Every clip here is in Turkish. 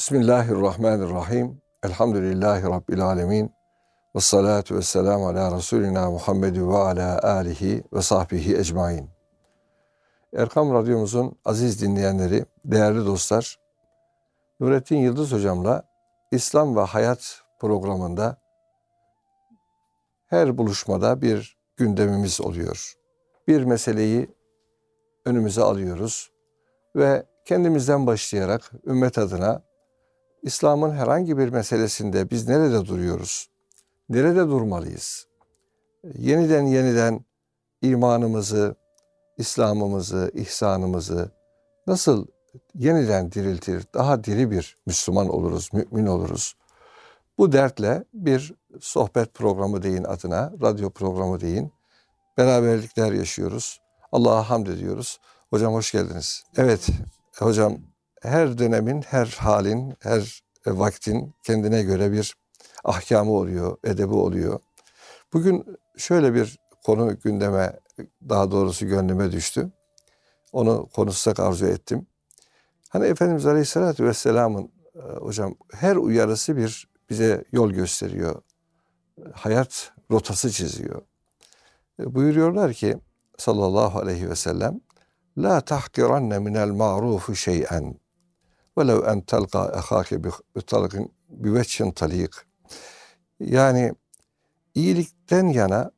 Bismillahirrahmanirrahim. Elhamdülillahi Rabbil alemin. Ve salatu ve selamu ala Resulina Muhammedin ve ala alihi ve sahbihi ecmain. Erkam Radyomuzun aziz dinleyenleri, değerli dostlar, Nurettin Yıldız Hocam'la İslam ve Hayat programında her buluşmada bir gündemimiz oluyor. Bir meseleyi önümüze alıyoruz ve kendimizden başlayarak ümmet adına İslam'ın herhangi bir meselesinde biz nerede duruyoruz? Nerede durmalıyız? Yeniden yeniden imanımızı, İslam'ımızı, ihsanımızı nasıl yeniden diriltir, daha diri bir Müslüman oluruz, mümin oluruz? Bu dertle bir sohbet programı deyin adına, radyo programı deyin. Beraberlikler yaşıyoruz. Allah'a hamd ediyoruz. Hocam hoş geldiniz. Evet, hocam her dönemin, her halin, her vaktin kendine göre bir ahkamı oluyor, edebi oluyor. Bugün şöyle bir konu gündeme, daha doğrusu gönlüme düştü. Onu konuşsak arzu ettim. Hani Efendimiz Aleyhisselatü Vesselam'ın e, hocam her uyarısı bir bize yol gösteriyor. Hayat rotası çiziyor. E, buyuruyorlar ki sallallahu aleyhi ve sellem La tahkiranne minel ma'rufu şey'en velev en telqa ehake bi talqin bi veçhin talik. Yani iyilikten yana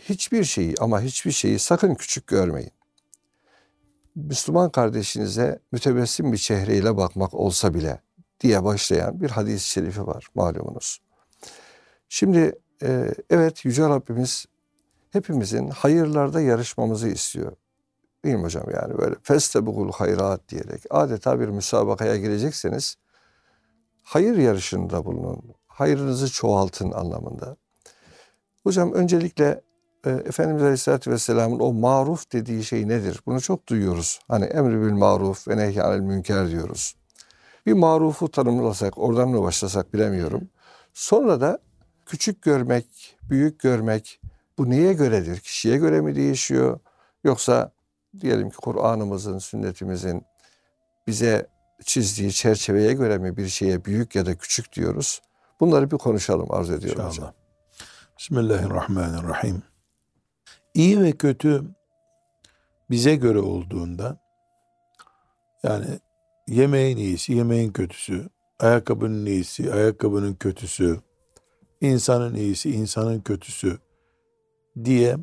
hiçbir şeyi ama hiçbir şeyi sakın küçük görmeyin. Müslüman kardeşinize mütebessim bir çehreyle bakmak olsa bile diye başlayan bir hadis-i şerifi var malumunuz. Şimdi e, evet Yüce Rabbimiz hepimizin hayırlarda yarışmamızı istiyor. Değil mi hocam yani böyle festebugul hayrat diyerek adeta bir müsabakaya girecekseniz hayır yarışında bulunun. Hayrınızı çoğaltın anlamında. Hocam öncelikle e, Efendimiz Aleyhisselatü Vesselam'ın o maruf dediği şey nedir? Bunu çok duyuyoruz. Hani emri bil maruf ve nehyanil münker diyoruz. Bir marufu tanımlasak, oradan mı başlasak bilemiyorum. Sonra da küçük görmek, büyük görmek bu neye göredir? Kişiye göre mi değişiyor? Yoksa diyelim ki Kur'an'ımızın, sünnetimizin bize çizdiği çerçeveye göre mi bir şeye büyük ya da küçük diyoruz? Bunları bir konuşalım arzu ediyorum İnşallah. hocam. Bismillahirrahmanirrahim. İyi ve kötü bize göre olduğunda yani yemeğin iyisi, yemeğin kötüsü, ayakkabının iyisi, ayakkabının kötüsü, insanın iyisi, insanın kötüsü diye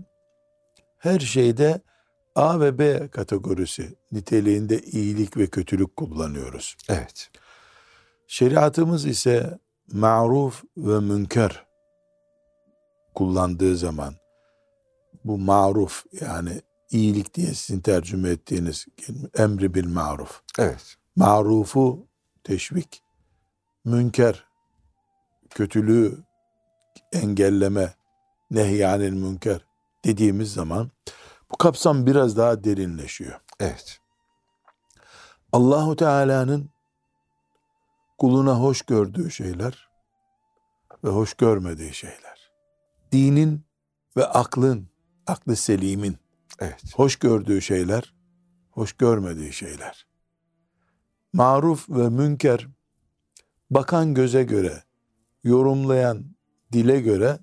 her şeyde A ve B kategorisi niteliğinde iyilik ve kötülük kullanıyoruz. Evet. Şeriatımız ise maruf ve münker kullandığı zaman bu maruf yani iyilik diye sizin tercüme ettiğiniz emri bil maruf. Evet. Marufu teşvik, münker kötülüğü engelleme, nehyanil münker dediğimiz zaman bu kapsam biraz daha derinleşiyor. Evet. Allahu Teala'nın kuluna hoş gördüğü şeyler ve hoş görmediği şeyler. Dinin ve aklın, aklı selimin evet. hoş gördüğü şeyler, hoş görmediği şeyler. Maruf ve münker bakan göze göre, yorumlayan dile göre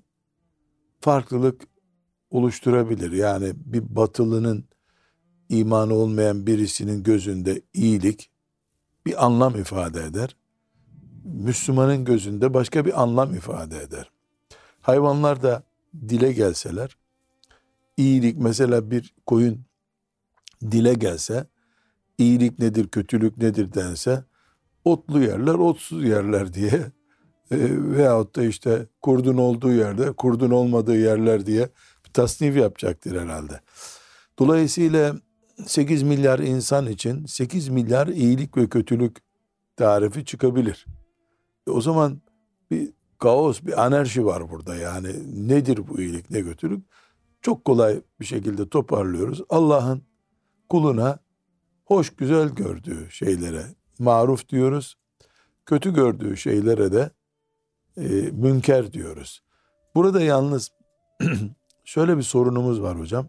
farklılık oluşturabilir. Yani bir batılının imanı olmayan birisinin gözünde iyilik bir anlam ifade eder. Müslümanın gözünde başka bir anlam ifade eder. Hayvanlar da dile gelseler, iyilik mesela bir koyun dile gelse, iyilik nedir, kötülük nedir dense, otlu yerler, otsuz yerler diye e, veyahut da işte kurdun olduğu yerde, kurdun olmadığı yerler diye tasnif yapacaktır herhalde. Dolayısıyla 8 milyar insan için 8 milyar iyilik ve kötülük tarifi çıkabilir. E o zaman bir kaos, bir anarşi var burada yani. Nedir bu iyilik, ne kötülük? Çok kolay bir şekilde toparlıyoruz. Allah'ın kuluna hoş güzel gördüğü şeylere maruf diyoruz. Kötü gördüğü şeylere de e, münker diyoruz. Burada yalnız şöyle bir sorunumuz var hocam.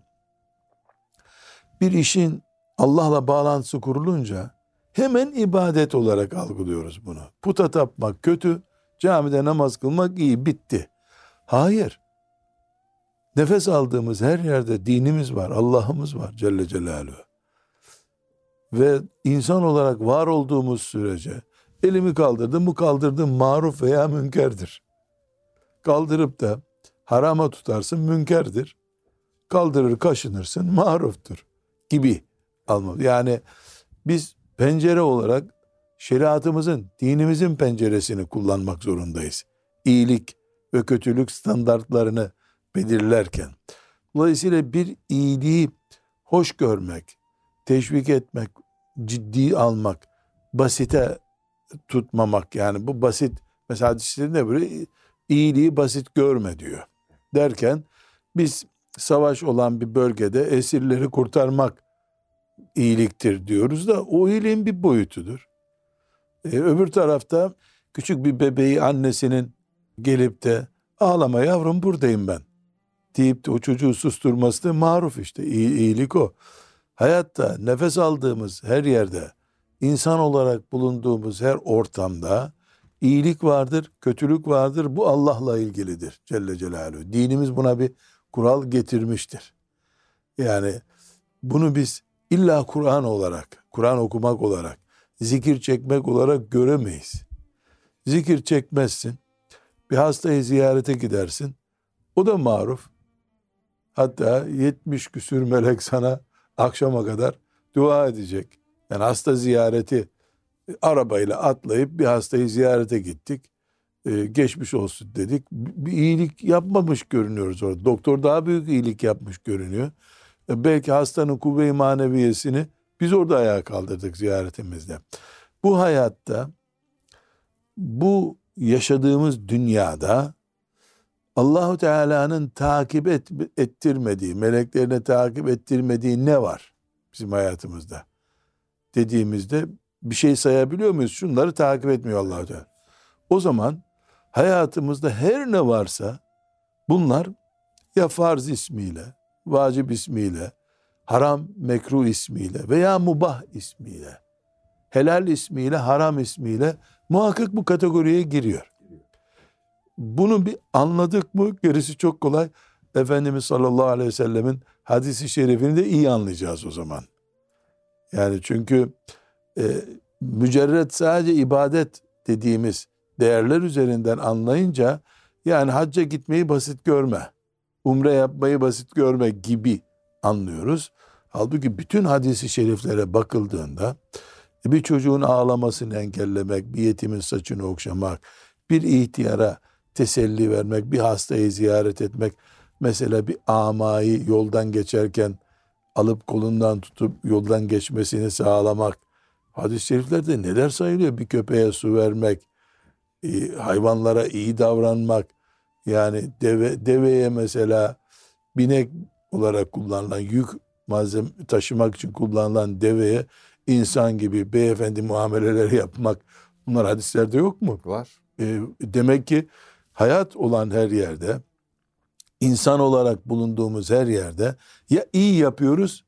Bir işin Allah'la bağlantısı kurulunca hemen ibadet olarak algılıyoruz bunu. Puta tapmak kötü, camide namaz kılmak iyi, bitti. Hayır. Nefes aldığımız her yerde dinimiz var, Allah'ımız var Celle Celaluhu. Ve insan olarak var olduğumuz sürece elimi kaldırdım, bu kaldırdım maruf veya münkerdir. Kaldırıp da harama tutarsın münkerdir. Kaldırır kaşınırsın maruftur gibi almalı. Yani biz pencere olarak şeriatımızın, dinimizin penceresini kullanmak zorundayız. İyilik ve kötülük standartlarını belirlerken. Dolayısıyla bir iyiliği hoş görmek, teşvik etmek, ciddi almak, basite tutmamak yani bu basit mesela hadislerinde böyle iyiliği basit görme diyor. Derken biz savaş olan bir bölgede esirleri kurtarmak iyiliktir diyoruz da o iyiliğin bir boyutudur. Ee, öbür tarafta küçük bir bebeği annesinin gelip de ağlama yavrum buradayım ben deyip de o çocuğu susturması da maruf işte İyi, iyilik o. Hayatta nefes aldığımız her yerde insan olarak bulunduğumuz her ortamda iyilik vardır, kötülük vardır. Bu Allah'la ilgilidir Celle Celaluhu. Dinimiz buna bir kural getirmiştir. Yani bunu biz illa Kur'an olarak, Kur'an okumak olarak, zikir çekmek olarak göremeyiz. Zikir çekmezsin, bir hastayı ziyarete gidersin, o da maruf. Hatta 70 küsür melek sana akşama kadar dua edecek. Yani hasta ziyareti arabayla atlayıp bir hastayı ziyarete gittik. Ee, geçmiş olsun dedik. Bir iyilik yapmamış görünüyoruz orada. Doktor daha büyük iyilik yapmış görünüyor. Ee, belki hastanın kuvve-i maneviyesini biz orada ayağa kaldırdık ziyaretimizde. Bu hayatta bu yaşadığımız dünyada Allahu Teala'nın takip et, ettirmediği, meleklerine takip ettirmediği ne var bizim hayatımızda? Dediğimizde bir şey sayabiliyor muyuz? Şunları takip etmiyor Allahu Teala. O zaman hayatımızda her ne varsa bunlar ya farz ismiyle, vacip ismiyle, haram mekruh ismiyle veya mubah ismiyle, helal ismiyle, haram ismiyle muhakkak bu kategoriye giriyor. Bunu bir anladık mı gerisi çok kolay. Efendimiz sallallahu aleyhi ve sellemin hadisi şerifini de iyi anlayacağız o zaman. Yani çünkü e, mücerret sadece ibadet dediğimiz değerler üzerinden anlayınca yani hacca gitmeyi basit görme, umre yapmayı basit görme gibi anlıyoruz. Halbuki bütün hadisi şeriflere bakıldığında bir çocuğun ağlamasını engellemek, bir yetimin saçını okşamak, bir ihtiyara teselli vermek, bir hastayı ziyaret etmek, mesela bir amayı yoldan geçerken alıp kolundan tutup yoldan geçmesini sağlamak. Hadis-i şeriflerde neler sayılıyor? Bir köpeğe su vermek, e, hayvanlara iyi davranmak, yani deve, deveye mesela binek olarak kullanılan yük malzeme taşımak için kullanılan deveye insan gibi beyefendi muameleleri yapmak bunlar hadislerde yok mu? Var. E, demek ki hayat olan her yerde, insan olarak bulunduğumuz her yerde ya iyi yapıyoruz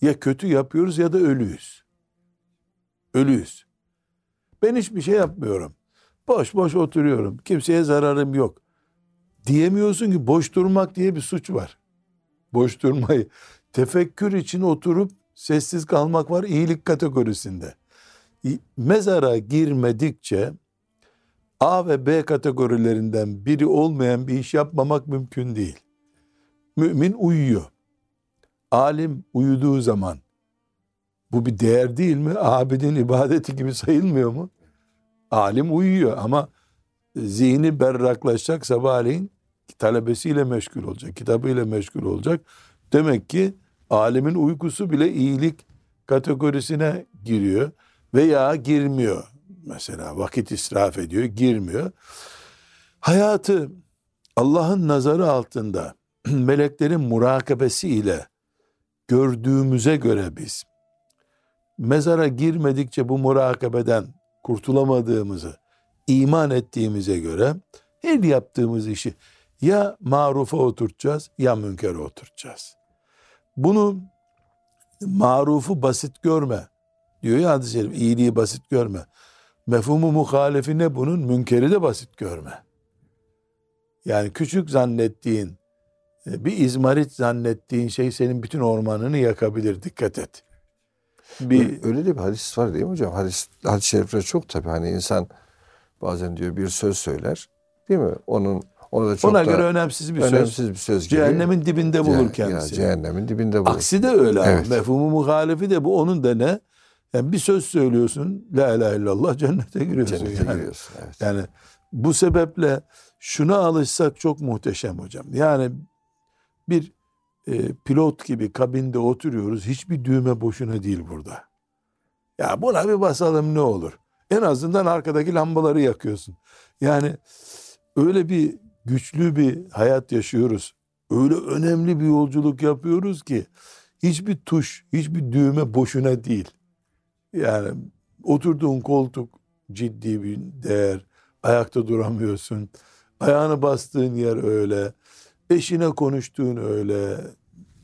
ya kötü yapıyoruz ya da ölüyüz. Ölüyüz. Ben hiçbir şey yapmıyorum. Boş boş oturuyorum. Kimseye zararım yok. Diyemiyorsun ki boş durmak diye bir suç var. Boş durmayı tefekkür için oturup sessiz kalmak var iyilik kategorisinde. Mezara girmedikçe A ve B kategorilerinden biri olmayan bir iş yapmamak mümkün değil. Mümin uyuyor. Alim uyuduğu zaman bu bir değer değil mi? Abidin ibadeti gibi sayılmıyor mu? Alim uyuyor ama zihni berraklaşacak sabahleyin talebesiyle meşgul olacak, kitabıyla meşgul olacak. Demek ki alimin uykusu bile iyilik kategorisine giriyor veya girmiyor mesela vakit israf ediyor, girmiyor. Hayatı Allah'ın nazarı altında meleklerin murakabesi ile gördüğümüze göre biz mezara girmedikçe bu murakabeden kurtulamadığımızı iman ettiğimize göre her yaptığımız işi ya marufa oturtacağız ya münkere oturtacağız. Bunu marufu basit görme diyor ya hadis-i şerif. İyiliği basit görme. Mefhumu muhalefi ne bunun? Münkeri de basit görme. Yani küçük zannettiğin, e, bir izmarit zannettiğin şey senin bütün ormanını yakabilir. Dikkat et. Bir, öyle de bir hadis var değil mi hocam? Hadis, hadis-i şerifler çok tabii. Hani insan bazen diyor bir söz söyler. Değil mi? Onun ona da çok Ona göre önemsiz bir önemsiz söz. bir söz gibi. Cehennemin dibinde bulur ya, kendisi. cehennemin dibinde bulur. Aksi de öyle. Evet. Mefhumu muhalefi de bu. Onun da ne? Yani bir söz söylüyorsun. La ilahe illallah cennete giriyorsun. Cennete yani. giriyorsun. Evet. Yani bu sebeple şuna alışsak çok muhteşem hocam. Yani bir e, pilot gibi kabinde oturuyoruz. Hiçbir düğme boşuna değil burada. Ya buna bir basalım ne olur. En azından arkadaki lambaları yakıyorsun. Yani öyle bir güçlü bir hayat yaşıyoruz. Öyle önemli bir yolculuk yapıyoruz ki hiçbir tuş, hiçbir düğme boşuna değil. Yani oturduğun koltuk ciddi bir değer. Ayakta duramıyorsun. Ayağını bastığın yer öyle. Eşine konuştuğun öyle.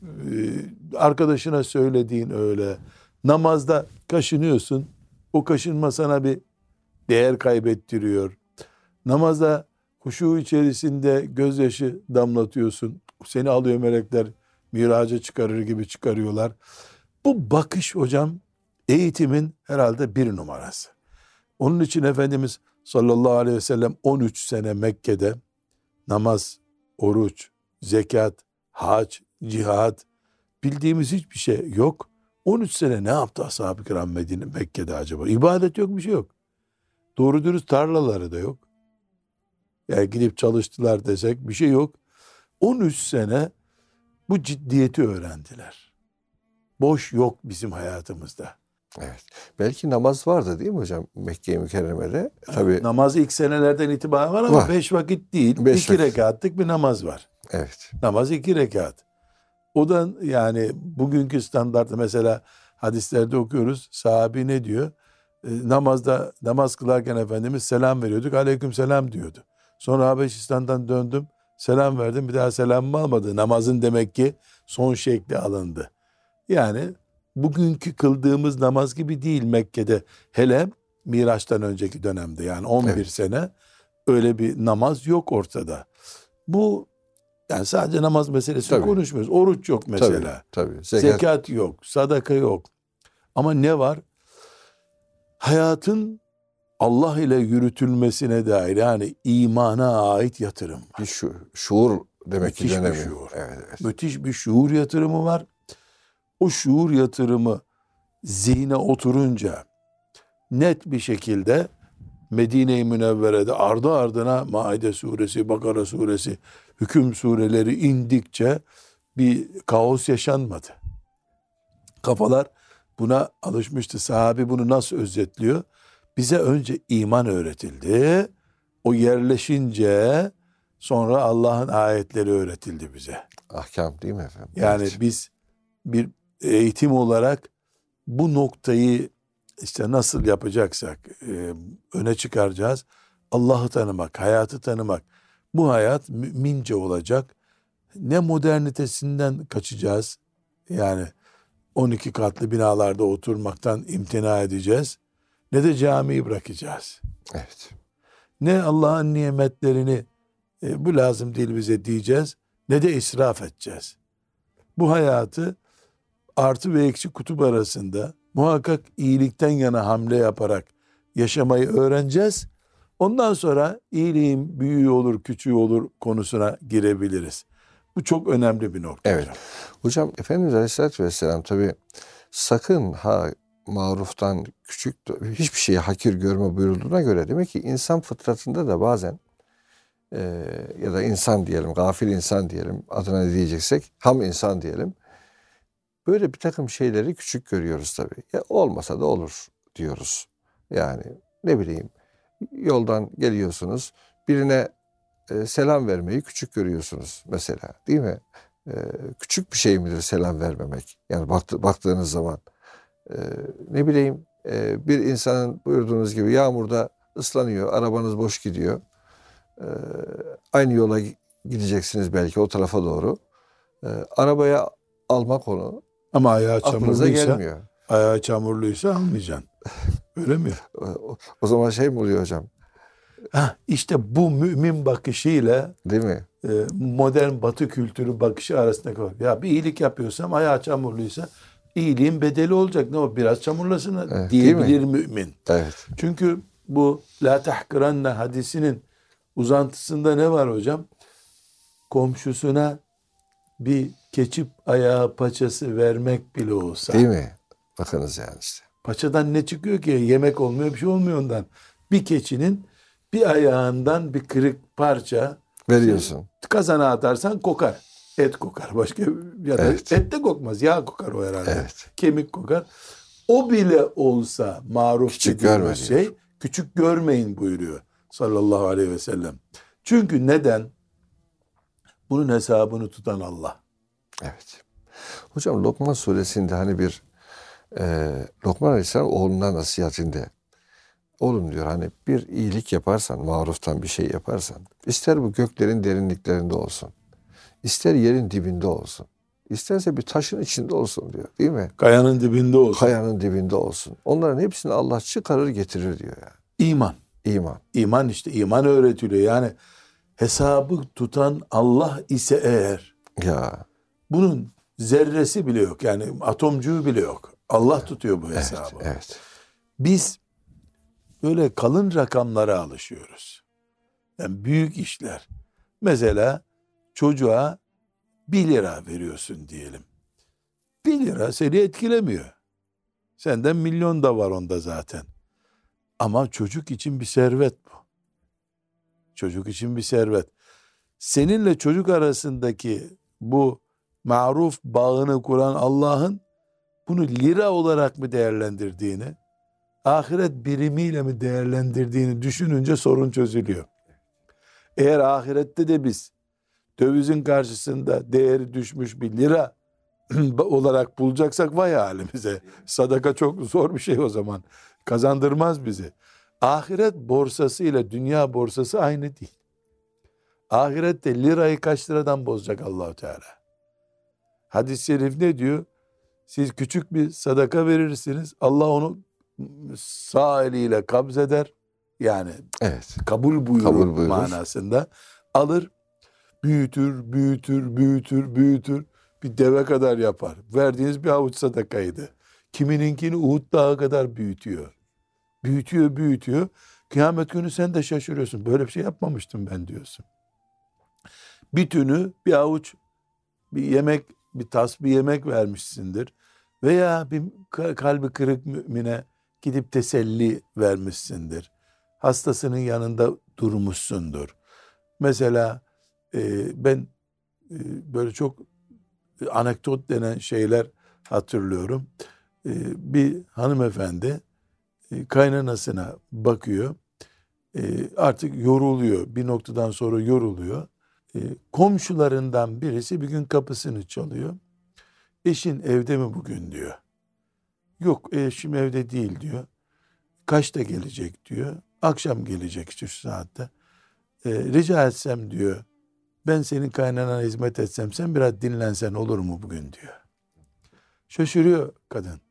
Ee, Arkadaşına söylediğin öyle. Namazda kaşınıyorsun. O kaşınma sana bir değer kaybettiriyor. Namazda huşu içerisinde gözyaşı damlatıyorsun. Seni alıyor melekler miraca çıkarır gibi çıkarıyorlar. Bu bakış hocam eğitimin herhalde bir numarası. Onun için Efendimiz sallallahu aleyhi ve sellem 13 sene Mekke'de namaz, oruç, zekat, hac, cihad bildiğimiz hiçbir şey yok. 13 sene ne yaptı ashab-ı kiram Medine, Mekke'de acaba? İbadet yok bir şey yok. Doğru dürüst tarlaları da yok. Yani gidip çalıştılar desek bir şey yok. 13 sene bu ciddiyeti öğrendiler. Boş yok bizim hayatımızda. Evet. Belki namaz vardı değil mi hocam Mekke-i Mükerreme'de? Tabii. Namaz ilk senelerden itibaren var ama Var. beş vakit değil. Beş iki vakit. rekatlık bir namaz var. Evet. Namaz iki rekat. O da yani bugünkü standartta mesela hadislerde okuyoruz. Sahabi ne diyor? E, namazda namaz kılarken Efendimiz selam veriyorduk. Aleyküm selam diyordu. Sonra Habeşistan'dan döndüm. Selam verdim. Bir daha selamımı almadı. Namazın demek ki son şekli alındı. Yani bugünkü kıldığımız namaz gibi değil Mekke'de. Hele Miraç'tan önceki dönemde yani 11 Evet. sene öyle bir namaz yok ortada. Bu yani sadece namaz meselesi Tabii. konuşmuyoruz. Oruç yok mesela. Tabii. tabii. Zekat. Zekat. yok, sadaka yok. Ama ne var? Hayatın Allah ile yürütülmesine dair yani imana ait yatırım var. Bir şu, şuur demek ki Müthiş bir dönemi. şuur. Evet, evet. Müthiş bir şuur yatırımı var. O şuur yatırımı zihne oturunca net bir şekilde Medine-i Münevvere'de ardı ardına Maide suresi, Bakara suresi, hüküm sureleri indikçe bir kaos yaşanmadı. Kafalar buna alışmıştı. Sahabi bunu nasıl özetliyor? Bize önce iman öğretildi. O yerleşince sonra Allah'ın ayetleri öğretildi bize. Ahkam değil mi efendim? Yani Evet. biz bir eğitim olarak bu noktayı işte nasıl yapacaksak e, öne çıkaracağız. Allah'ı tanımak, hayatı tanımak. Bu hayat mümince olacak. Ne modernitesinden kaçacağız. Yani 12 katlı binalarda oturmaktan imtina edeceğiz. Ne de camiyi bırakacağız. Evet. Ne Allah'ın nimetlerini e, bu lazım değil bize diyeceğiz ne de israf edeceğiz. Bu hayatı artı ve eksi kutup arasında muhakkak iyilikten yana hamle yaparak yaşamayı öğreneceğiz. Ondan sonra iyiliğin büyüğü olur, küçüğü olur konusuna girebiliriz. Bu çok önemli bir nokta. Evet. hocam. Hocam Efendimiz Aleyhisselatü Vesselam tabi sakın ha maruftan küçük hiçbir şeyi hakir görme buyurulduğuna göre demek ki insan fıtratında da bazen e, ya da insan diyelim, gafil insan diyelim adına ne diyeceksek ham insan diyelim. Böyle bir takım şeyleri küçük görüyoruz tabi. Ya olmasa da olur diyoruz. Yani ne bileyim yoldan geliyorsunuz birine e, selam vermeyi küçük görüyorsunuz mesela değil mi? E, küçük bir şey midir selam vermemek? Yani baktı, baktığınız zaman e, ne bileyim e, bir insanın buyurduğunuz gibi yağmurda ıslanıyor, arabanız boş gidiyor. E, aynı yola gideceksiniz belki o tarafa doğru. E, arabaya almak onu Ama ayağı çamurluysa gelmiyor. Ayağı çamurluysa almayacaksın. Öyle mi? O, o zaman şey mi oluyor hocam? Hah, işte bu mümin bakışıyla Değil mi? e, modern batı kültürü bakışı arasında var. Ya bir iyilik yapıyorsam ayağı çamurluysa iyiliğin bedeli olacak. Ne o biraz çamurlasın Evet, diyebilir mümin. Evet. Çünkü bu la tahkiranne hadisinin uzantısında ne var hocam? Komşusuna bir keçip ayağı paçası vermek bile olsa. Değil mi? Bakınız yani işte. Paçadan ne çıkıyor ki? Yemek olmuyor bir şey olmuyor ondan. Bir keçinin bir ayağından bir kırık parça Veriyorsun. kazana atarsan kokar. Et kokar. Başka ya da Evet. et de kokmaz. Yağ kokar o herhalde. Evet. Kemik kokar. O bile olsa maruf Küçük dediğimiz şey küçük görmeyin buyuruyor sallallahu aleyhi ve sellem. Çünkü neden? Bunun hesabını tutan Allah. Evet. Hocam Lokman suresinde hani bir e, Lokman Aleyhisselam oğluna nasihatinde oğlum diyor hani bir iyilik yaparsan, maruftan bir şey yaparsan ister bu göklerin derinliklerinde olsun, ister yerin dibinde olsun, isterse bir taşın içinde olsun diyor değil mi? Kayanın dibinde olsun. Kayanın dibinde olsun. Onların hepsini Allah çıkarır getirir diyor yani. İman. İman. İman işte iman öğretiliyor. Yani hesabı tutan Allah ise eğer Ya bunun zerresi bile yok. Yani atomcuğu bile yok. Allah tutuyor bu evet, hesabı. evet. Biz böyle kalın rakamlara alışıyoruz. Yani büyük işler. Mesela çocuğa 1 lira veriyorsun diyelim. 1 lira seni etkilemiyor. Senden milyon da var onda zaten. Ama çocuk için bir servet bu. Çocuk için bir servet. Seninle çocuk arasındaki bu maruf bağını kuran Allah'ın bunu lira olarak mı değerlendirdiğini, ahiret birimiyle mi değerlendirdiğini düşününce sorun çözülüyor. Eğer ahirette de biz dövizin karşısında değeri düşmüş bir lira olarak bulacaksak vay halimize. Sadaka çok zor bir şey o zaman. Kazandırmaz bizi. Ahiret borsası ile dünya borsası aynı değil. Ahirette lirayı kaç liradan bozacak Allahu Teala? Hadis-i şerif ne diyor? Siz küçük bir sadaka verirsiniz. Allah onu sağ eliyle kabzeder. Yani Evet. kabul buyurur, Kabul buyurur. manasında. Alır, büyütür, büyütür, büyütür, büyütür. Bir deve kadar yapar. Verdiğiniz bir avuç sadakaydı. Kimininkini Uhud dağı kadar büyütüyor. Büyütüyor, büyütüyor. Kıyamet günü sen de şaşırıyorsun. Böyle bir şey yapmamıştım ben diyorsun. Bir tünü, bir avuç, bir yemek, bir tas bir yemek vermişsindir. Veya bir ka- kalbi kırık mümine gidip teselli vermişsindir. Hastasının yanında durmuşsundur. Mesela e, ben e, böyle çok anekdot denen şeyler hatırlıyorum. E, bir hanımefendi e, kaynanasına bakıyor. E, artık yoruluyor. Bir noktadan sonra yoruluyor. E, komşularından birisi bir gün kapısını çalıyor. Eşin evde mi bugün diyor. Yok eşim evde değil diyor. Kaçta gelecek diyor. Akşam gelecek işte şu saatte. E, rica etsem diyor. Ben senin kaynanana hizmet etsem sen biraz dinlensen olur mu bugün diyor. Şaşırıyor kadın.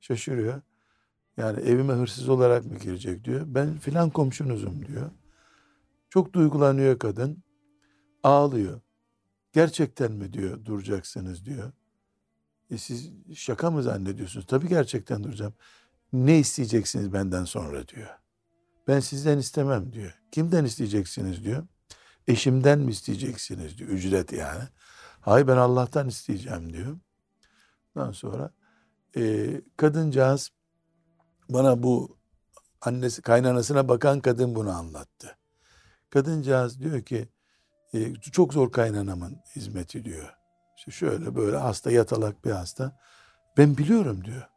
Şaşırıyor. Yani evime hırsız olarak mı girecek diyor. Ben filan komşunuzum diyor. Çok duygulanıyor kadın. Ağlıyor. Gerçekten mi diyor duracaksınız diyor. E siz şaka mı zannediyorsunuz? Tabii gerçekten duracağım. Ne isteyeceksiniz benden sonra diyor. Ben sizden istemem diyor. Kimden isteyeceksiniz diyor. Eşimden mi isteyeceksiniz diyor. Ücret yani. Hayır ben Allah'tan isteyeceğim diyor. Ondan sonra e, kadıncağız bana bu annesi kaynanasına bakan kadın bunu anlattı. Kadıncağız diyor ki e, çok zor kaynanamın hizmeti diyor. İşte şöyle böyle hasta yatalak bir hasta. Ben biliyorum diyor.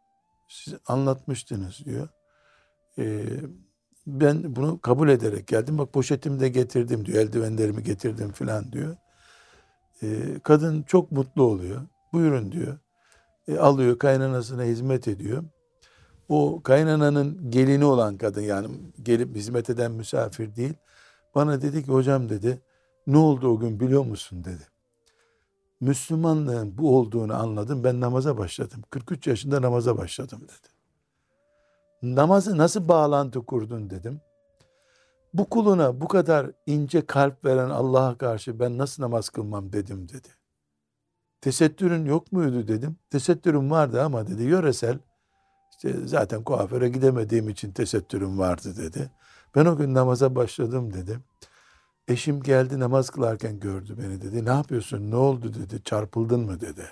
Siz anlatmıştınız diyor. E, ben bunu kabul ederek geldim. Bak poşetimi de getirdim diyor. Eldivenlerimi getirdim filan diyor. E, kadın çok mutlu oluyor. Buyurun diyor. E, alıyor kaynanasına hizmet ediyor. O kaynananın gelini olan kadın yani gelip hizmet eden misafir değil. Bana dedi ki hocam dedi ne oldu o gün biliyor musun dedi. Müslümanlığın bu olduğunu anladım. Ben namaza başladım. 43 yaşında namaza başladım dedi. Namazı nasıl bağlantı kurdun dedim. Bu kuluna bu kadar ince kalp veren Allah'a karşı ben nasıl namaz kılmam dedim dedi. Tesettürün yok muydu dedim. Tesettürüm vardı ama dedi yöresel işte zaten kuaföre gidemediğim için tesettürüm vardı dedi. Ben o gün namaza başladım dedi. Eşim geldi namaz kılarken gördü beni dedi. Ne yapıyorsun? Ne oldu dedi. Çarpıldın mı dedi.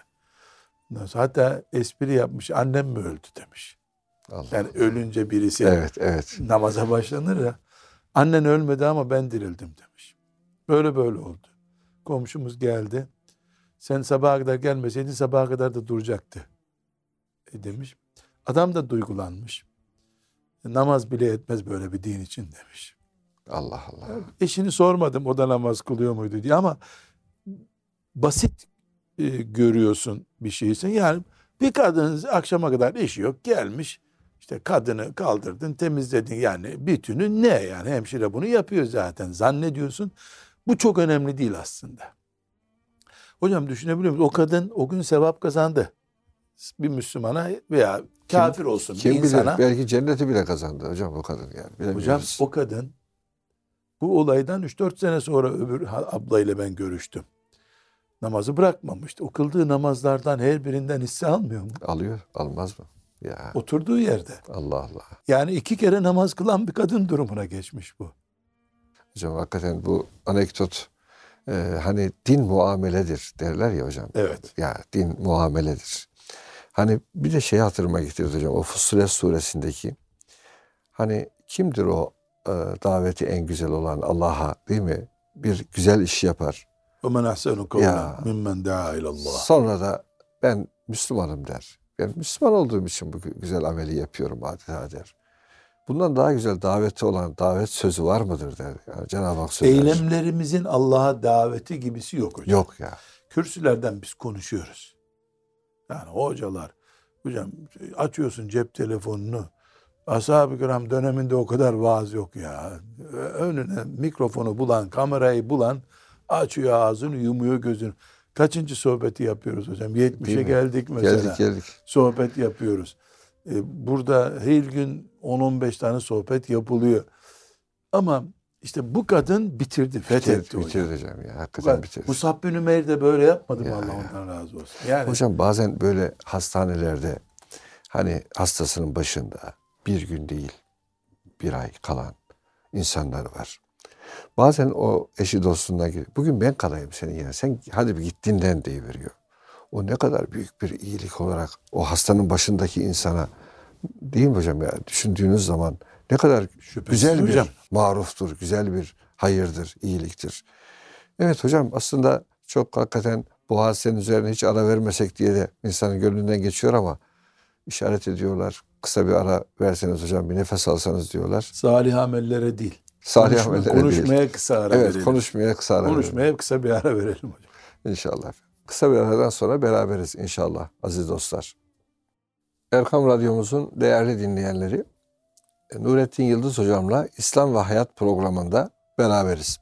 Hatta espri yapmış. Annem mi öldü demiş. Allah yani ölünce birisi evet, evet. namaza başlanır ya. Annen ölmedi ama ben dirildim demiş. Böyle böyle oldu. Komşumuz geldi. Sen sabaha kadar gelmeseydin sabaha kadar da duracaktı. E demiş. Adam da duygulanmış. Namaz bile etmez böyle bir din için demiş. Allah Allah. Eşini sormadım o da namaz kılıyor muydu diye ama basit e, görüyorsun bir şeysin. Yani bir kadın akşama kadar işi yok gelmiş işte kadını kaldırdın temizledin yani bütünü ne yani hemşire bunu yapıyor zaten zannediyorsun. Bu çok önemli değil aslında. Hocam düşünebiliyor musun? O kadın o gün sevap kazandı. Bir Müslümana veya kafir kim, olsun kim bir insana. Bilir, belki cenneti bile kazandı hocam o kadın yani. Hocam o kadın bu olaydan 3-4 sene sonra öbür ablayla ben görüştüm. Namazı bırakmamıştı. O kıldığı namazlardan her birinden hisse almıyor mu? Alıyor. Almaz mı? Ya. Oturduğu yerde. Allah Allah. Yani iki kere namaz kılan bir kadın durumuna geçmiş bu. Hocam hakikaten bu anekdot e, hani din muameledir derler ya hocam. Evet. Ya din muameledir. Hani bir de şey hatırıma getirdi hocam o Fussilet suresindeki hani kimdir o daveti en güzel olan Allah'a değil mi? Bir güzel iş yapar. وَمَنْ أَحْسَنُ قَوْلًا مِمَّنْ دَعَا إِلَى اللّٰهِ Sonra da ben Müslümanım der. Ben Müslüman olduğum için bu güzel ameli yapıyorum adeta der. Bundan daha güzel daveti olan davet sözü var mıdır der. Yani Cenab-ı Hak söyler. Eylemlerimizin Allah'a daveti gibisi yok hocam. Yok ya. Kürsülerden biz konuşuyoruz. Yani hocalar, hocam açıyorsun cep telefonunu. Ashab-ı kiram döneminde o kadar vaaz yok ya. Önüne mikrofonu bulan, kamerayı bulan açıyor ağzını, yumuyor gözünü. Kaçıncı sohbeti yapıyoruz hocam? 70'e geldik mesela. Geldik geldik. Sohbet yapıyoruz. Ee, burada her gün 10-15 tane sohbet yapılıyor. Ama işte bu kadın bitirdi, fethetti bitirdi, hocam. Bitirdi hocam ya. Hakikaten bitirdi. Musab bin Ümeyr de böyle yapmadı mı Allah ondan razı olsun. Yani, hocam bazen böyle hastanelerde hani hastasının başında bir gün değil bir ay kalan insanlar var. Bazen o eşi dostuna giriyor. Bugün ben kalayım senin yerine. Sen hadi bir git dinlen deyiveriyor. O ne kadar büyük bir iyilik olarak o hastanın başındaki insana değil mi hocam ya düşündüğünüz zaman ne kadar Şüphesiz güzel bir hocam. maruftur, güzel bir hayırdır, iyiliktir. Evet hocam aslında çok hakikaten bu hadisenin üzerine hiç ara vermesek diye de insanın gönlünden geçiyor ama işaret ediyorlar. Kısa bir ara verseniz hocam bir nefes alsanız diyorlar. Salih amellere değil. Salih Konuşma, amellere konuşmaya değil. kısa ara evet, verelim. konuşmaya kısa ara Konuşmaya verelim. kısa bir ara verelim hocam. İnşallah. Kısa bir aradan sonra beraberiz inşallah aziz dostlar. Erkam Radyomuzun değerli dinleyenleri, Nurettin Yıldız hocamla İslam ve Hayat programında beraberiz.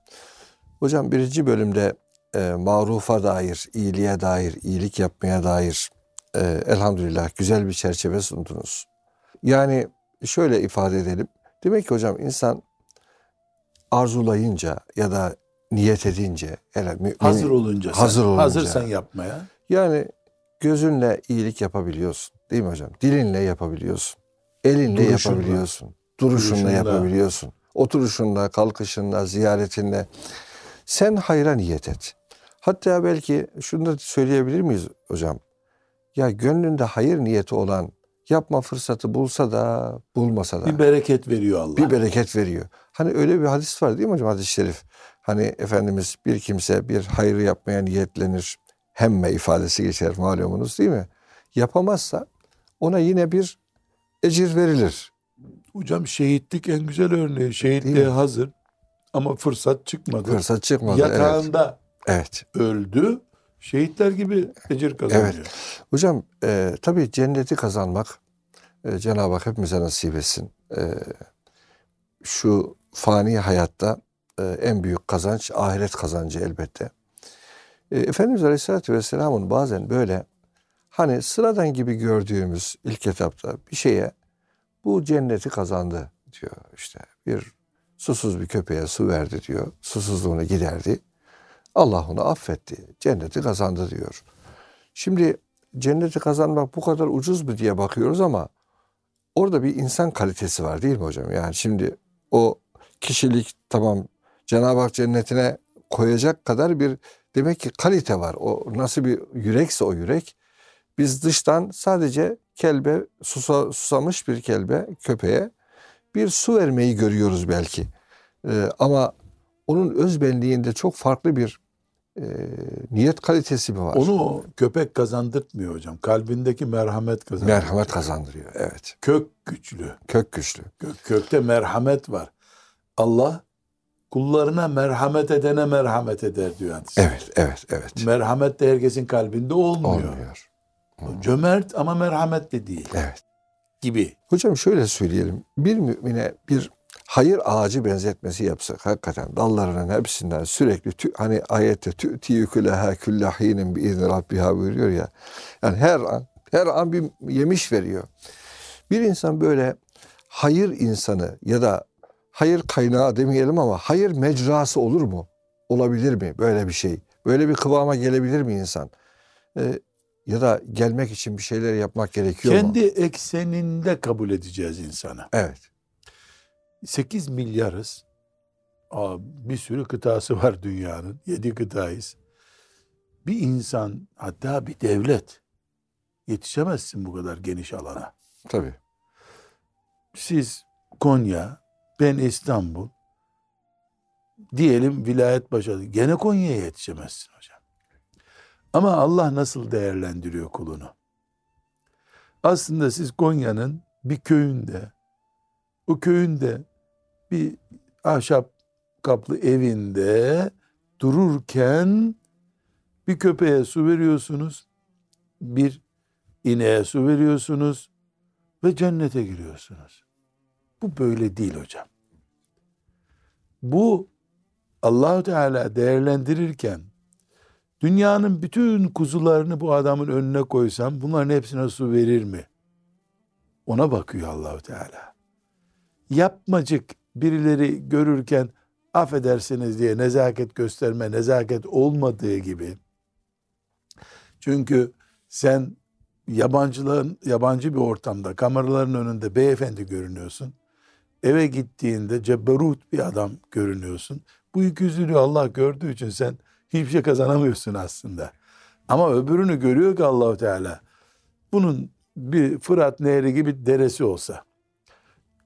Hocam birinci bölümde e, marufa dair, iyiliğe dair, iyilik yapmaya dair e, elhamdülillah güzel bir çerçeve sundunuz. Yani şöyle ifade edelim. Demek ki hocam insan arzulayınca ya da niyet edince hele mümin, hazır olunca hazır sen, olunca hazırsan yapmaya yani gözünle iyilik yapabiliyorsun değil mi hocam? Dilinle yapabiliyorsun. Elinle duruşunla, yapabiliyorsun. Duruşunla, duruşunla yapabiliyorsun. Oturuşunla, kalkışınla, ziyaretinle sen hayra niyet et. Hatta belki şunu da söyleyebilir miyiz hocam? Ya gönlünde hayır niyeti olan yapma fırsatı bulsa da bulmasa da. Bir bereket veriyor Allah. Bir bereket veriyor. Hani öyle bir hadis var değil mi hocam hadis-i şerif? Hani Efendimiz bir kimse bir hayır yapmaya niyetlenir. Hemme ifadesi geçer malumunuz değil mi? Yapamazsa ona yine bir ecir verilir. Hocam şehitlik en güzel örneği. Şehitliğe hazır ama fırsat çıkmadı. Fırsat çıkmadı. Yatağında evet. öldü. Şehitler gibi ecir kazanıyor. Evet. Hocam e, tabii cenneti kazanmak e, Cenab-ı Hak hepimize nasip etsin. E, şu fani hayatta e, en büyük kazanç ahiret kazancı elbette. E, Efendimiz Aleyhisselatü Vesselam'ın bazen böyle hani sıradan gibi gördüğümüz ilk etapta bir şeye bu cenneti kazandı diyor işte bir susuz bir köpeğe su verdi diyor susuzluğunu giderdi Allah onu affetti cenneti kazandı diyor. Şimdi cenneti kazanmak bu kadar ucuz mu diye bakıyoruz ama orada bir insan kalitesi var değil mi hocam? Yani şimdi o kişilik tamam Cenab-ı Hak cennetine koyacak kadar bir demek ki kalite var. O nasıl bir yürekse o yürek. Biz dıştan sadece kelbe susa, susamış bir kelbe köpeğe bir su vermeyi görüyoruz belki. Ee, ama onun öz benliğinde çok farklı bir e, niyet kalitesi mi var? Onu köpek kazandırtmıyor hocam. Kalbindeki merhamet kazandırıyor. merhamet kazandırıyor. Evet. Kök güçlü. Kök güçlü. Kök, kökte merhamet var. Allah kullarına merhamet edene merhamet eder diyor hadis. Evet, evet, evet. Merhamet de herkesin kalbinde olmuyor. Olmuyor. Cömert ama merhametli değil Evet. gibi. Hocam şöyle söyleyelim. Bir mümine bir hayır ağacı benzetmesi yapsak hakikaten dallarının hepsinden sürekli tü, hani ayette tü'ti küleha küllahinin bi izni rabbiha buyuruyor ya. Yani her an her an bir yemiş veriyor. Bir insan böyle hayır insanı ya da hayır kaynağı demeyelim ama hayır mecrası olur mu? Olabilir mi böyle bir şey? Böyle bir kıvama gelebilir mi insan? Ee, ya da gelmek için bir şeyler yapmak gerekiyor Kendi mu? ekseninde kabul edeceğiz insanı. Evet. 8 milyarız. Aa, bir sürü kıtası var dünyanın. 7 kıtayız. Bir insan hatta bir devlet yetişemezsin bu kadar geniş alana. Tabii. Siz Konya, ben İstanbul. Diyelim vilayet başladı. Gene Konya'ya yetişemezsin hocam. Ama Allah nasıl değerlendiriyor kulunu? Aslında siz Konya'nın bir köyünde, o köyünde bir ahşap kaplı evinde dururken bir köpeğe su veriyorsunuz, bir ineğe su veriyorsunuz ve cennete giriyorsunuz. Bu böyle değil hocam. Bu Allahu Teala değerlendirirken dünyanın bütün kuzularını bu adamın önüne koysam bunların hepsine su verir mi? Ona bakıyor Allahu Teala. Yapmacık birileri görürken affedersiniz diye nezaket gösterme, nezaket olmadığı gibi. Çünkü sen yabancıların yabancı bir ortamda kameraların önünde beyefendi görünüyorsun. Eve gittiğinde cebberut bir adam görünüyorsun. Bu ikiyüzlülüğü Allah gördüğü için sen hiçbir şey kazanamıyorsun aslında. Ama öbürünü görüyor ki Allahu Teala. Bunun bir Fırat Nehri gibi deresi olsa,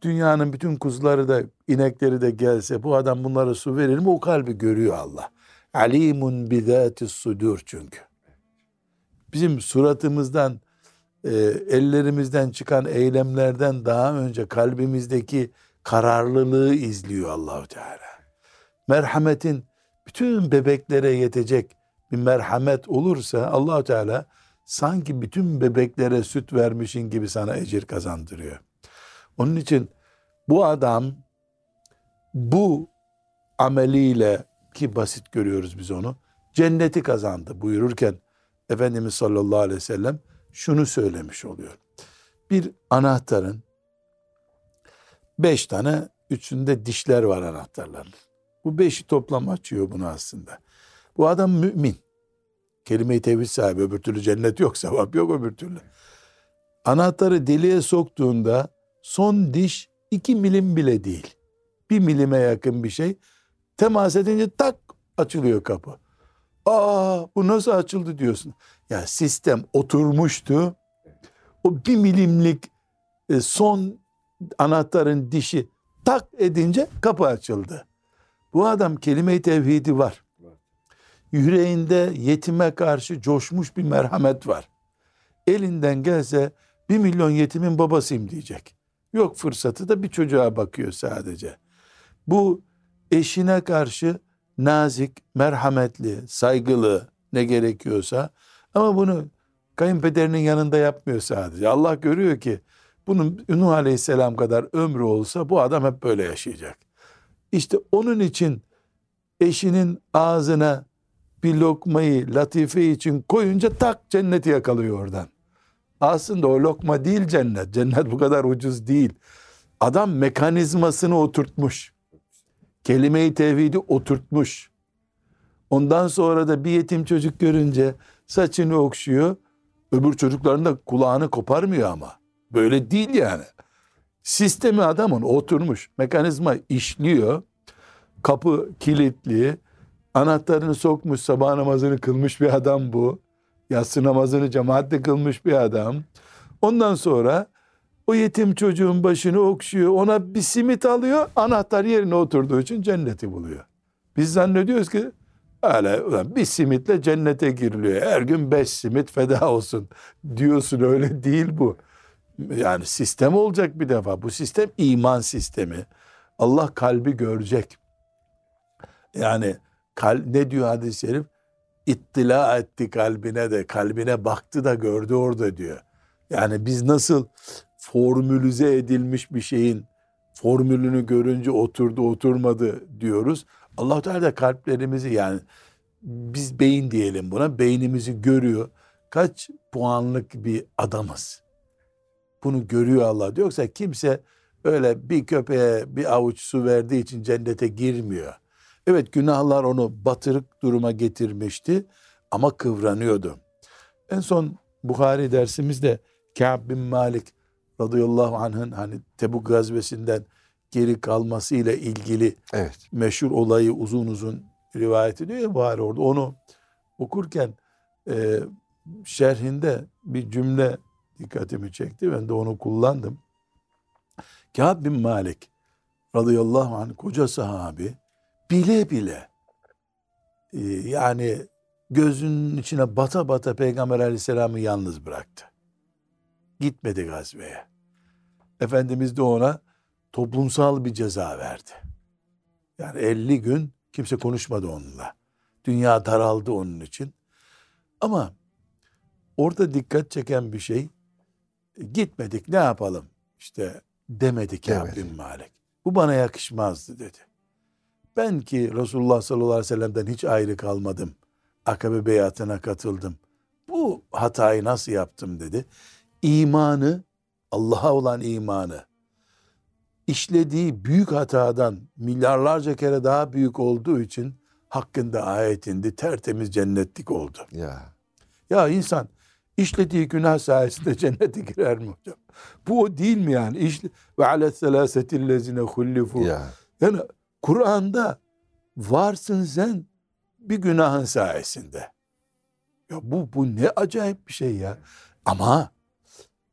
dünyanın bütün kuzuları da inekleri de gelse bu adam bunlara su verir mi? O kalbi görüyor Allah. Alimun bizatis sudur çünkü. Bizim suratımızdan, e, ellerimizden çıkan eylemlerden daha önce kalbimizdeki kararlılığı izliyor Allahu Teala. Merhametin bütün bebeklere yetecek bir merhamet olursa Allahu Teala sanki bütün bebeklere süt vermişin gibi sana ecir kazandırıyor. Onun için bu adam bu ameliyle ki basit görüyoruz biz onu cenneti kazandı buyururken Efendimiz sallallahu aleyhi ve sellem şunu söylemiş oluyor. Bir anahtarın beş tane üçünde dişler var anahtarların. Bu beşi toplam açıyor bunu aslında. Bu adam mümin. Kelime-i tevhid sahibi. Öbür türlü cennet yok, sevap yok öbür türlü. Anahtarı deliğe soktuğunda son diş iki milim bile değil. Bir milime yakın bir şey. Temas edince tak açılıyor kapı. Aa bu nasıl açıldı diyorsun. Ya sistem oturmuştu. O bir milimlik e, son anahtarın dişi tak edince kapı açıldı. Bu adam kelime-i tevhidi var. Yüreğinde yetime karşı coşmuş bir merhamet var. Elinden gelse bir milyon yetimin babasıyım diyecek. Yok fırsatı da bir çocuğa bakıyor sadece. Bu eşine karşı nazik, merhametli, saygılı ne gerekiyorsa ama bunu kayınpederinin yanında yapmıyor sadece. Allah görüyor ki bunun Nuh Aleyhisselam kadar ömrü olsa bu adam hep böyle yaşayacak. İşte onun için eşinin ağzına bir lokmayı latife için koyunca tak cenneti yakalıyor oradan. Aslında o lokma değil cennet. Cennet bu kadar ucuz değil. Adam mekanizmasını oturtmuş. Kelime-i tevhidi oturtmuş. Ondan sonra da bir yetim çocuk görünce saçını okşuyor. Öbür çocukların da kulağını koparmıyor ama. Böyle değil yani. Sistemi adamın oturmuş. Mekanizma işliyor. Kapı kilitli. Anahtarını sokmuş sabah namazını kılmış bir adam bu. Yatsı namazını cemaatle kılmış bir adam. Ondan sonra o yetim çocuğun başını okşuyor. Ona bir simit alıyor. Anahtar yerine oturduğu için cenneti buluyor. Biz zannediyoruz ki öyle ulan bir simitle cennete giriliyor. Her gün beş simit feda olsun diyorsun öyle değil bu. Yani sistem olacak bir defa. Bu sistem iman sistemi. Allah kalbi görecek. Yani kal, ne diyor hadis-i şerif? İttila etti kalbine de kalbine baktı da gördü orada diyor. Yani biz nasıl formülize edilmiş bir şeyin formülünü görünce oturdu oturmadı diyoruz. Allah Teala da kalplerimizi yani biz beyin diyelim buna beynimizi görüyor. Kaç puanlık bir adamız. Bunu görüyor Allah. Yoksa kimse öyle bir köpeğe bir avuç su verdiği için cennete girmiyor. Evet günahlar onu batırık duruma getirmişti ama kıvranıyordu. En son Bukhari dersimizde Ka'b bin Malik radıyallahu anh'ın hani Tebuk gazvesinden geri kalmasıyla ilgili Evet. meşhur olayı uzun uzun rivayet ediyor ya Buhari orada. Onu okurken e, şerhinde bir cümle dikkatimi çekti. Ben de onu kullandım. Kâb bin Malik radıyallahu anh koca sahabi bile bile e, yani gözünün içine bata bata Peygamber aleyhisselamı yalnız bıraktı. Gitmedi gazveye. Efendimiz de ona toplumsal bir ceza verdi. Yani 50 gün kimse konuşmadı onunla. Dünya daraldı onun için. Ama orada dikkat çeken bir şey gitmedik ne yapalım işte demedi Kâb Demedi. bin Malik. Bu bana yakışmazdı dedi. Ben ki Resulullah sallallahu aleyhi ve sellem'den hiç ayrı kalmadım. Akabe beyatına katıldım. Bu hatayı nasıl yaptım dedi. İmanı, Allah'a olan imanı, işlediği büyük hatadan milyarlarca kere daha büyük olduğu için hakkında ayet indi. Tertemiz cennetlik oldu. Ya. Ya insan işlediği günah sayesinde cennete girer mi hocam? Bu o değil mi yani? İşle, ve alet selasetillezine hullifu. Ya. Yani Kur'an'da varsın sen bir günahın sayesinde. Ya bu, bu ne acayip bir şey ya. Ama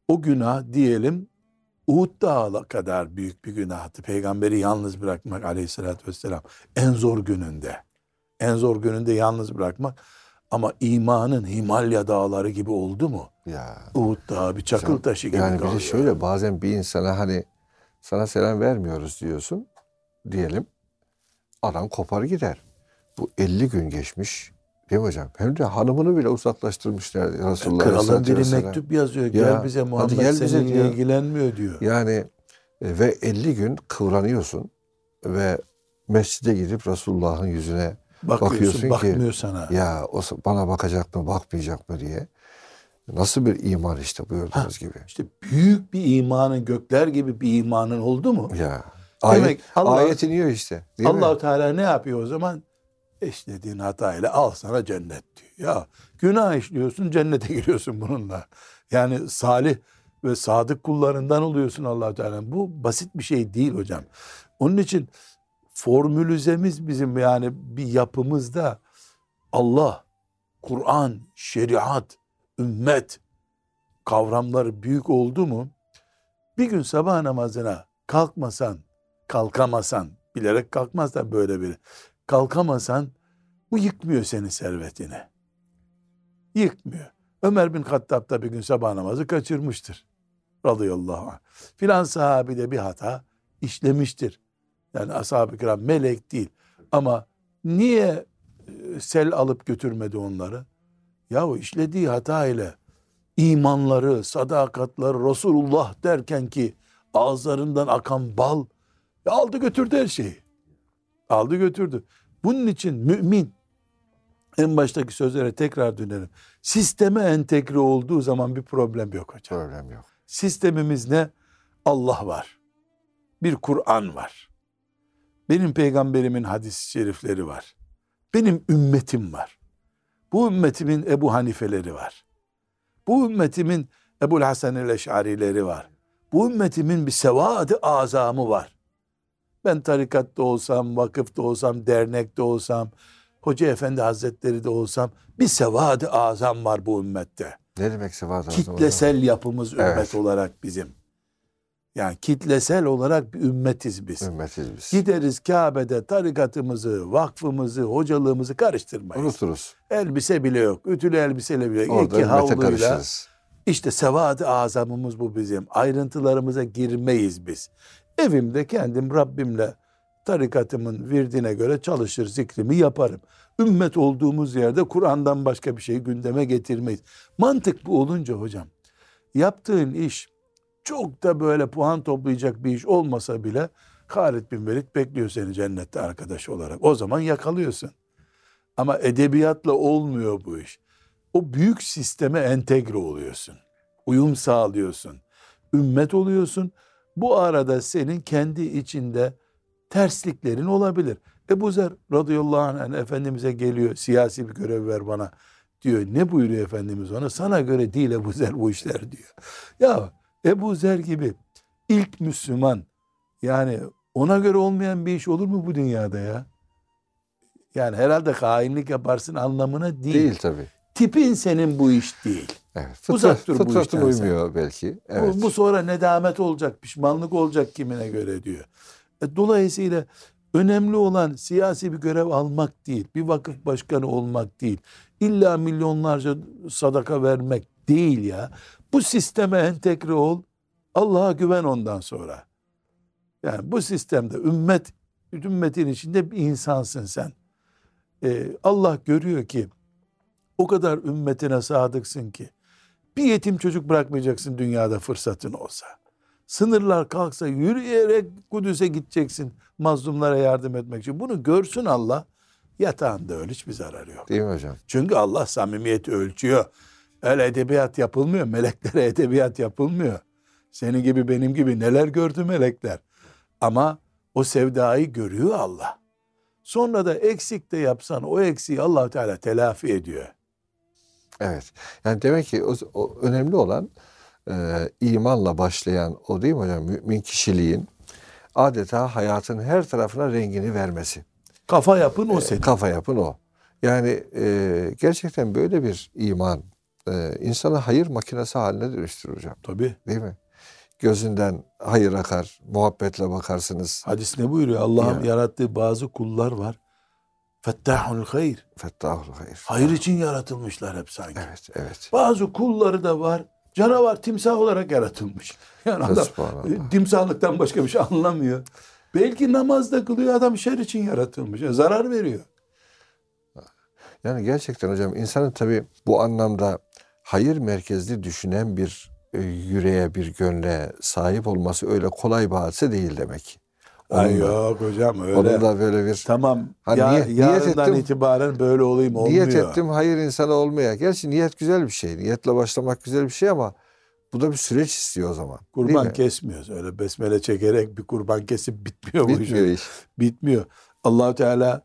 o günah diyelim Uhud Dağı kadar büyük bir günahtı. Peygamberi yalnız bırakmak aleyhissalatü vesselam. En zor gününde. En zor gününde yalnız bırakmak. Ama imanın Himalya dağları gibi oldu mu? Ya. Uhud Dağı bir çakıl taşı gibi Yani bir de kalıyor. şöyle bazen bir insana hani sana selam vermiyoruz diyorsun diyelim. Adam kopar gider. Bu 50 gün geçmiş. Değil mi hocam? Hem de hanımını bile uzaklaştırmışlar Resulullah Kralın biri Vesselam. mektup yazıyor. Ya, Gel bize hadi Muhammed gel bize seninle diyor. ilgilenmiyor diyor. Yani e, ve 50 gün kıvranıyorsun ve mescide gidip Resulullah'ın yüzüne Bakıyorsun, bakıyorsun ki, bakmıyor sana. ya o bana bakacak mı bakmayacak mı diye. Nasıl bir iman işte buyurduğunuz gibi. İşte büyük bir imanın, gökler gibi bir imanın oldu mu? Ya. Demek Ayet, Allah- ayet iniyor işte. Allah Teala ne yapıyor o zaman? İşlediğin hatayla al sana cennet diyor. Ya günah işliyorsun cennete giriyorsun bununla. Yani salih ve sadık kullarından oluyorsun allah Teala. Bu basit bir şey değil hocam. Onun için formülizemiz bizim yani bir yapımızda Allah, Kur'an, şeriat, ümmet kavramları büyük oldu mu bir gün sabah namazına kalkmasan, kalkamasan, bilerek kalkmazsan böyle biri, kalkamasan bu yıkmıyor senin servetini. Yıkmıyor. Ömer bin Hattab da bir gün sabah namazı kaçırmıştır. Radıyallahu anh. Filan sahabi de bir hata işlemiştir. Yani ashab-ı kiram melek değil. Ama niye e, sel alıp götürmedi onları? Yahu işlediği hata ile imanları, sadakatları Resulullah derken ki ağızlarından akan bal ya aldı götürdü her şeyi. Aldı götürdü. Bunun için mümin En baştaki sözlere tekrar dönelim. Sisteme entegre olduğu zaman bir problem yok hocam. Problem yok. Sistemimiz ne? Allah var. Bir Kur'an var. Benim peygamberimin hadis-i şerifleri var. Benim ümmetim var. Bu ümmetimin Ebu Hanifeleri var. Bu ümmetimin Ebu'l Hasan el-Eş'arileri var. Bu ümmetimin bir sevadı azamı var. Ben tarikatta olsam, vakıfta olsam, dernekte olsam, Hoca Efendi Hazretleri de olsam bir sevadı azam var bu ümmette. Ne demek sevat Kitlesel yapımız ümmet Evet. olarak bizim. Yani kitlesel olarak bir ümmetiz biz. Ümmetiz biz. Gideriz Kabe'de tarikatımızı, vakfımızı, hocalığımızı karıştırmayız. Unuturuz. Elbise bile yok. Ütülü elbiseyle bile yok. Orada İki havluyla. karışırız. İşte sevadı azamımız bu bizim. Ayrıntılarımıza girmeyiz biz. Evimde kendim Rabbimle tarikatımın virdine göre çalışır, zikrimi yaparım. Ümmet olduğumuz yerde Kur'an'dan başka bir şey gündeme getirmeyiz. Mantık bu olunca hocam, yaptığın iş çok da böyle puan toplayacak bir iş olmasa bile Halid bin Velid bekliyor seni cennette arkadaş olarak. O zaman yakalıyorsun. Ama edebiyatla olmuyor bu iş. O büyük sisteme entegre oluyorsun. Uyum sağlıyorsun. Ümmet oluyorsun. Bu arada senin kendi içinde tersliklerin olabilir. Ebu Zer radıyallahu anh Efendimiz'e geliyor siyasi bir görev ver bana diyor. Ne buyuruyor Efendimiz ona? Sana göre değil Ebu Zer bu işler diyor. Ya Ebu Zer gibi ilk Müslüman yani ona göre olmayan bir iş olur mu bu dünyada ya? Yani herhalde hainlik yaparsın anlamına değil. Değil tabii. Tipin senin bu iş değil. Evet. Uzak Fıtrat, dur bu işten sen. uymuyor belki. Evet. Bu, bu sonra nedamet olacak, pişmanlık olacak kimine göre diyor. E, dolayısıyla önemli olan siyasi bir görev almak değil, bir vakıf başkanı olmak değil, illa milyonlarca sadaka vermek değil ya. Bu sisteme entegre ol, Allah'a güven ondan sonra. Yani bu sistemde ümmet, ümmetin içinde bir insansın sen. E, Allah görüyor ki o kadar ümmetine sadıksın ki bir yetim çocuk bırakmayacaksın dünyada fırsatın olsa. Sınırlar kalksa yürüyerek Kudüs'e gideceksin mazlumlara yardım etmek için. Bunu görsün Allah. Yatağında öl hiçbir zararı yok. Değil mi hocam? Çünkü Allah samimiyeti ölçüyor. Öyle edebiyat yapılmıyor. Meleklere edebiyat yapılmıyor. Senin gibi benim gibi neler gördü melekler. Ama o sevdayı görüyor Allah. Sonra da eksik de yapsan o eksiği allah Teala telafi ediyor. Evet. Yani demek ki o, o önemli olan e, imanla başlayan o değil mi hocam? Mümin kişiliğin adeta hayatın her tarafına rengini vermesi. Kafa yapın o senin. Kafa yapın o. Yani e, gerçekten böyle bir iman e, insanı hayır makinesi haline dönüştürür hocam. Tabii. Değil mi? Gözünden hayır akar, muhabbetle bakarsınız. Hadis ne buyuruyor? Allah'ın Ya. yarattığı bazı kullar var. Fettahul hayır. Fettahul hayır. Hayır için yaratılmışlar hep sanki. Evet, evet. Bazı kulları da var. Canavar timsah olarak yaratılmış. Yani adam e, timsahlıktan başka bir şey anlamıyor. Belki namazda kılıyor adam şer için yaratılmış. Yani zarar veriyor. Yani gerçekten hocam insanın tabii bu anlamda hayır merkezli düşünen bir e, yüreğe, bir gönle sahip olması öyle kolay bir hadise değil demek. Ay Onun da- yok hocam öyle. Onun da böyle bir Tamam. Ha, ya, niyet- niyet yarından ettim. itibaren böyle olayım olmuyor. niyet ettim hayır insanı olmaya. Gerçi niyet güzel bir şey. Niyetle başlamak güzel bir şey ama bu da bir süreç istiyor o zaman. Kurban mi? kesmiyoruz. Öyle besmele çekerek bir kurban kesip bitmiyor bu iş. Bitmiyor iş. bitmiyor. Allahu Teala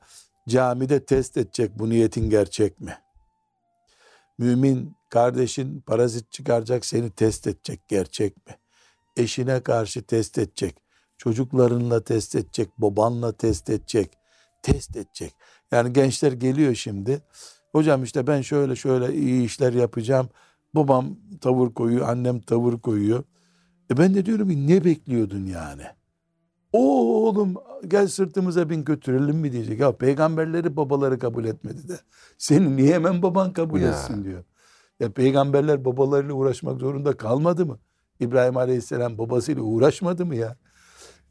camide test edecek bu niyetin gerçek mi? Mümin kardeşin parazit çıkaracak seni test edecek gerçek mi? Eşine karşı test edecek. Çocuklarınla test edecek. Babanla test edecek. Test edecek. Yani gençler geliyor şimdi. Hocam işte ben şöyle şöyle iyi işler yapacağım. Babam tavır koyuyor, annem tavır koyuyor. E ben de diyorum ki ne bekliyordun yani? O oğlum gel sırtımıza bin götürelim mi diyecek. Ya peygamberleri babaları kabul etmedi de. Seni niye hemen baban kabul Ya. etsin diyor. Ya peygamberler babalarıyla uğraşmak zorunda kalmadı mı? İbrahim Aleyhisselam babasıyla uğraşmadı mı ya?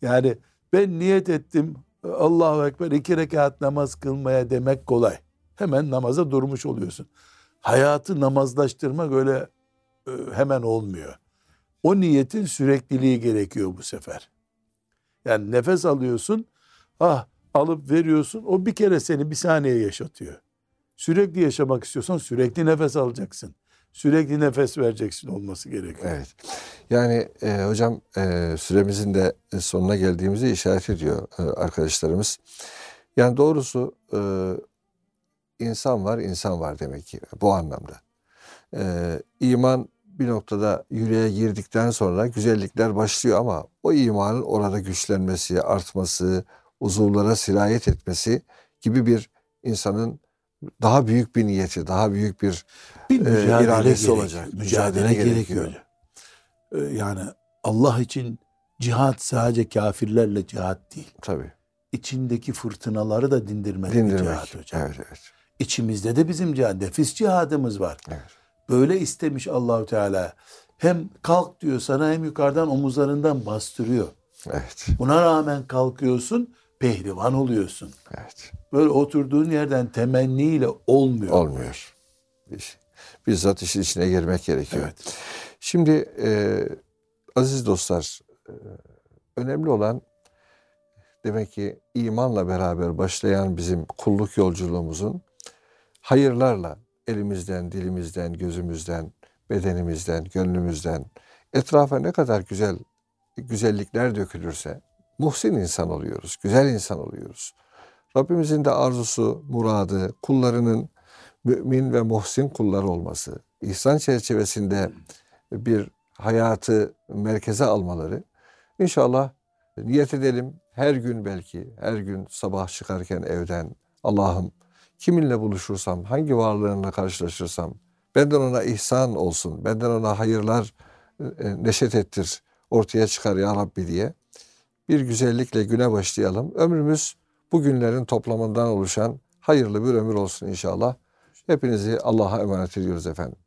Yani ben niyet ettim Allahu Ekber iki rekat namaz kılmaya demek kolay. Hemen namaza durmuş oluyorsun. Hayatı namazlaştırmak öyle e, hemen olmuyor. O niyetin sürekliliği gerekiyor bu sefer. Yani nefes alıyorsun, ah alıp veriyorsun, o bir kere seni bir saniye yaşatıyor. Sürekli yaşamak istiyorsan sürekli nefes alacaksın. Sürekli nefes vereceksin olması gerekiyor. Evet. Yani e, hocam e, süremizin de sonuna geldiğimizi işaret ediyor e, arkadaşlarımız. Yani doğrusu e, insan var, insan var demek ki bu anlamda. E, iman bir noktada yüreğe girdikten sonra güzellikler başlıyor ama o imanın orada güçlenmesi, artması, uzuvlara sirayet etmesi gibi bir insanın daha büyük bir niyeti, daha büyük bir Bir e, iradesi gerekiyor. olacak. Mücadele, Mücadele gerekiyor. gerekiyor. Ee, Yani Allah için cihat sadece kafirlerle cihat değil. Tabii. İçindeki fırtınaları da dindirmek, Dindirmek. cihat hocam. Evet, evet. İçimizde de bizim cihat, nefis cihadımız var. Evet. Böyle istemiş Allahu Teala. Hem kalk diyor sana hem yukarıdan omuzlarından bastırıyor. Evet. Buna rağmen kalkıyorsun, pehlivan oluyorsun. Evet. Böyle oturduğun yerden temenniyle olmuyor. Olmuyor. Biz- Bizzat işin içine girmek gerekiyor. Evet. Şimdi e, aziz dostlar e, önemli olan demek ki imanla beraber başlayan bizim kulluk yolculuğumuzun hayırlarla elimizden, dilimizden, gözümüzden, bedenimizden, gönlümüzden etrafa ne kadar güzel güzellikler dökülürse muhsin insan oluyoruz, güzel insan oluyoruz. Rabbimizin de arzusu, muradı, kullarının mümin ve muhsin kullar olması, ihsan çerçevesinde bir hayatı merkeze almaları. İnşallah niyet edelim her gün belki, her gün sabah çıkarken evden Allah'ım kiminle buluşursam, hangi varlığınla karşılaşırsam benden ona ihsan olsun, benden ona hayırlar e, neşet ettir, ortaya çıkar ya Rabbi diye bir güzellikle güne başlayalım. Ömrümüz bu günlerin toplamından oluşan hayırlı bir ömür olsun inşallah. Hepinizi Allah'a emanet ediyoruz efendim.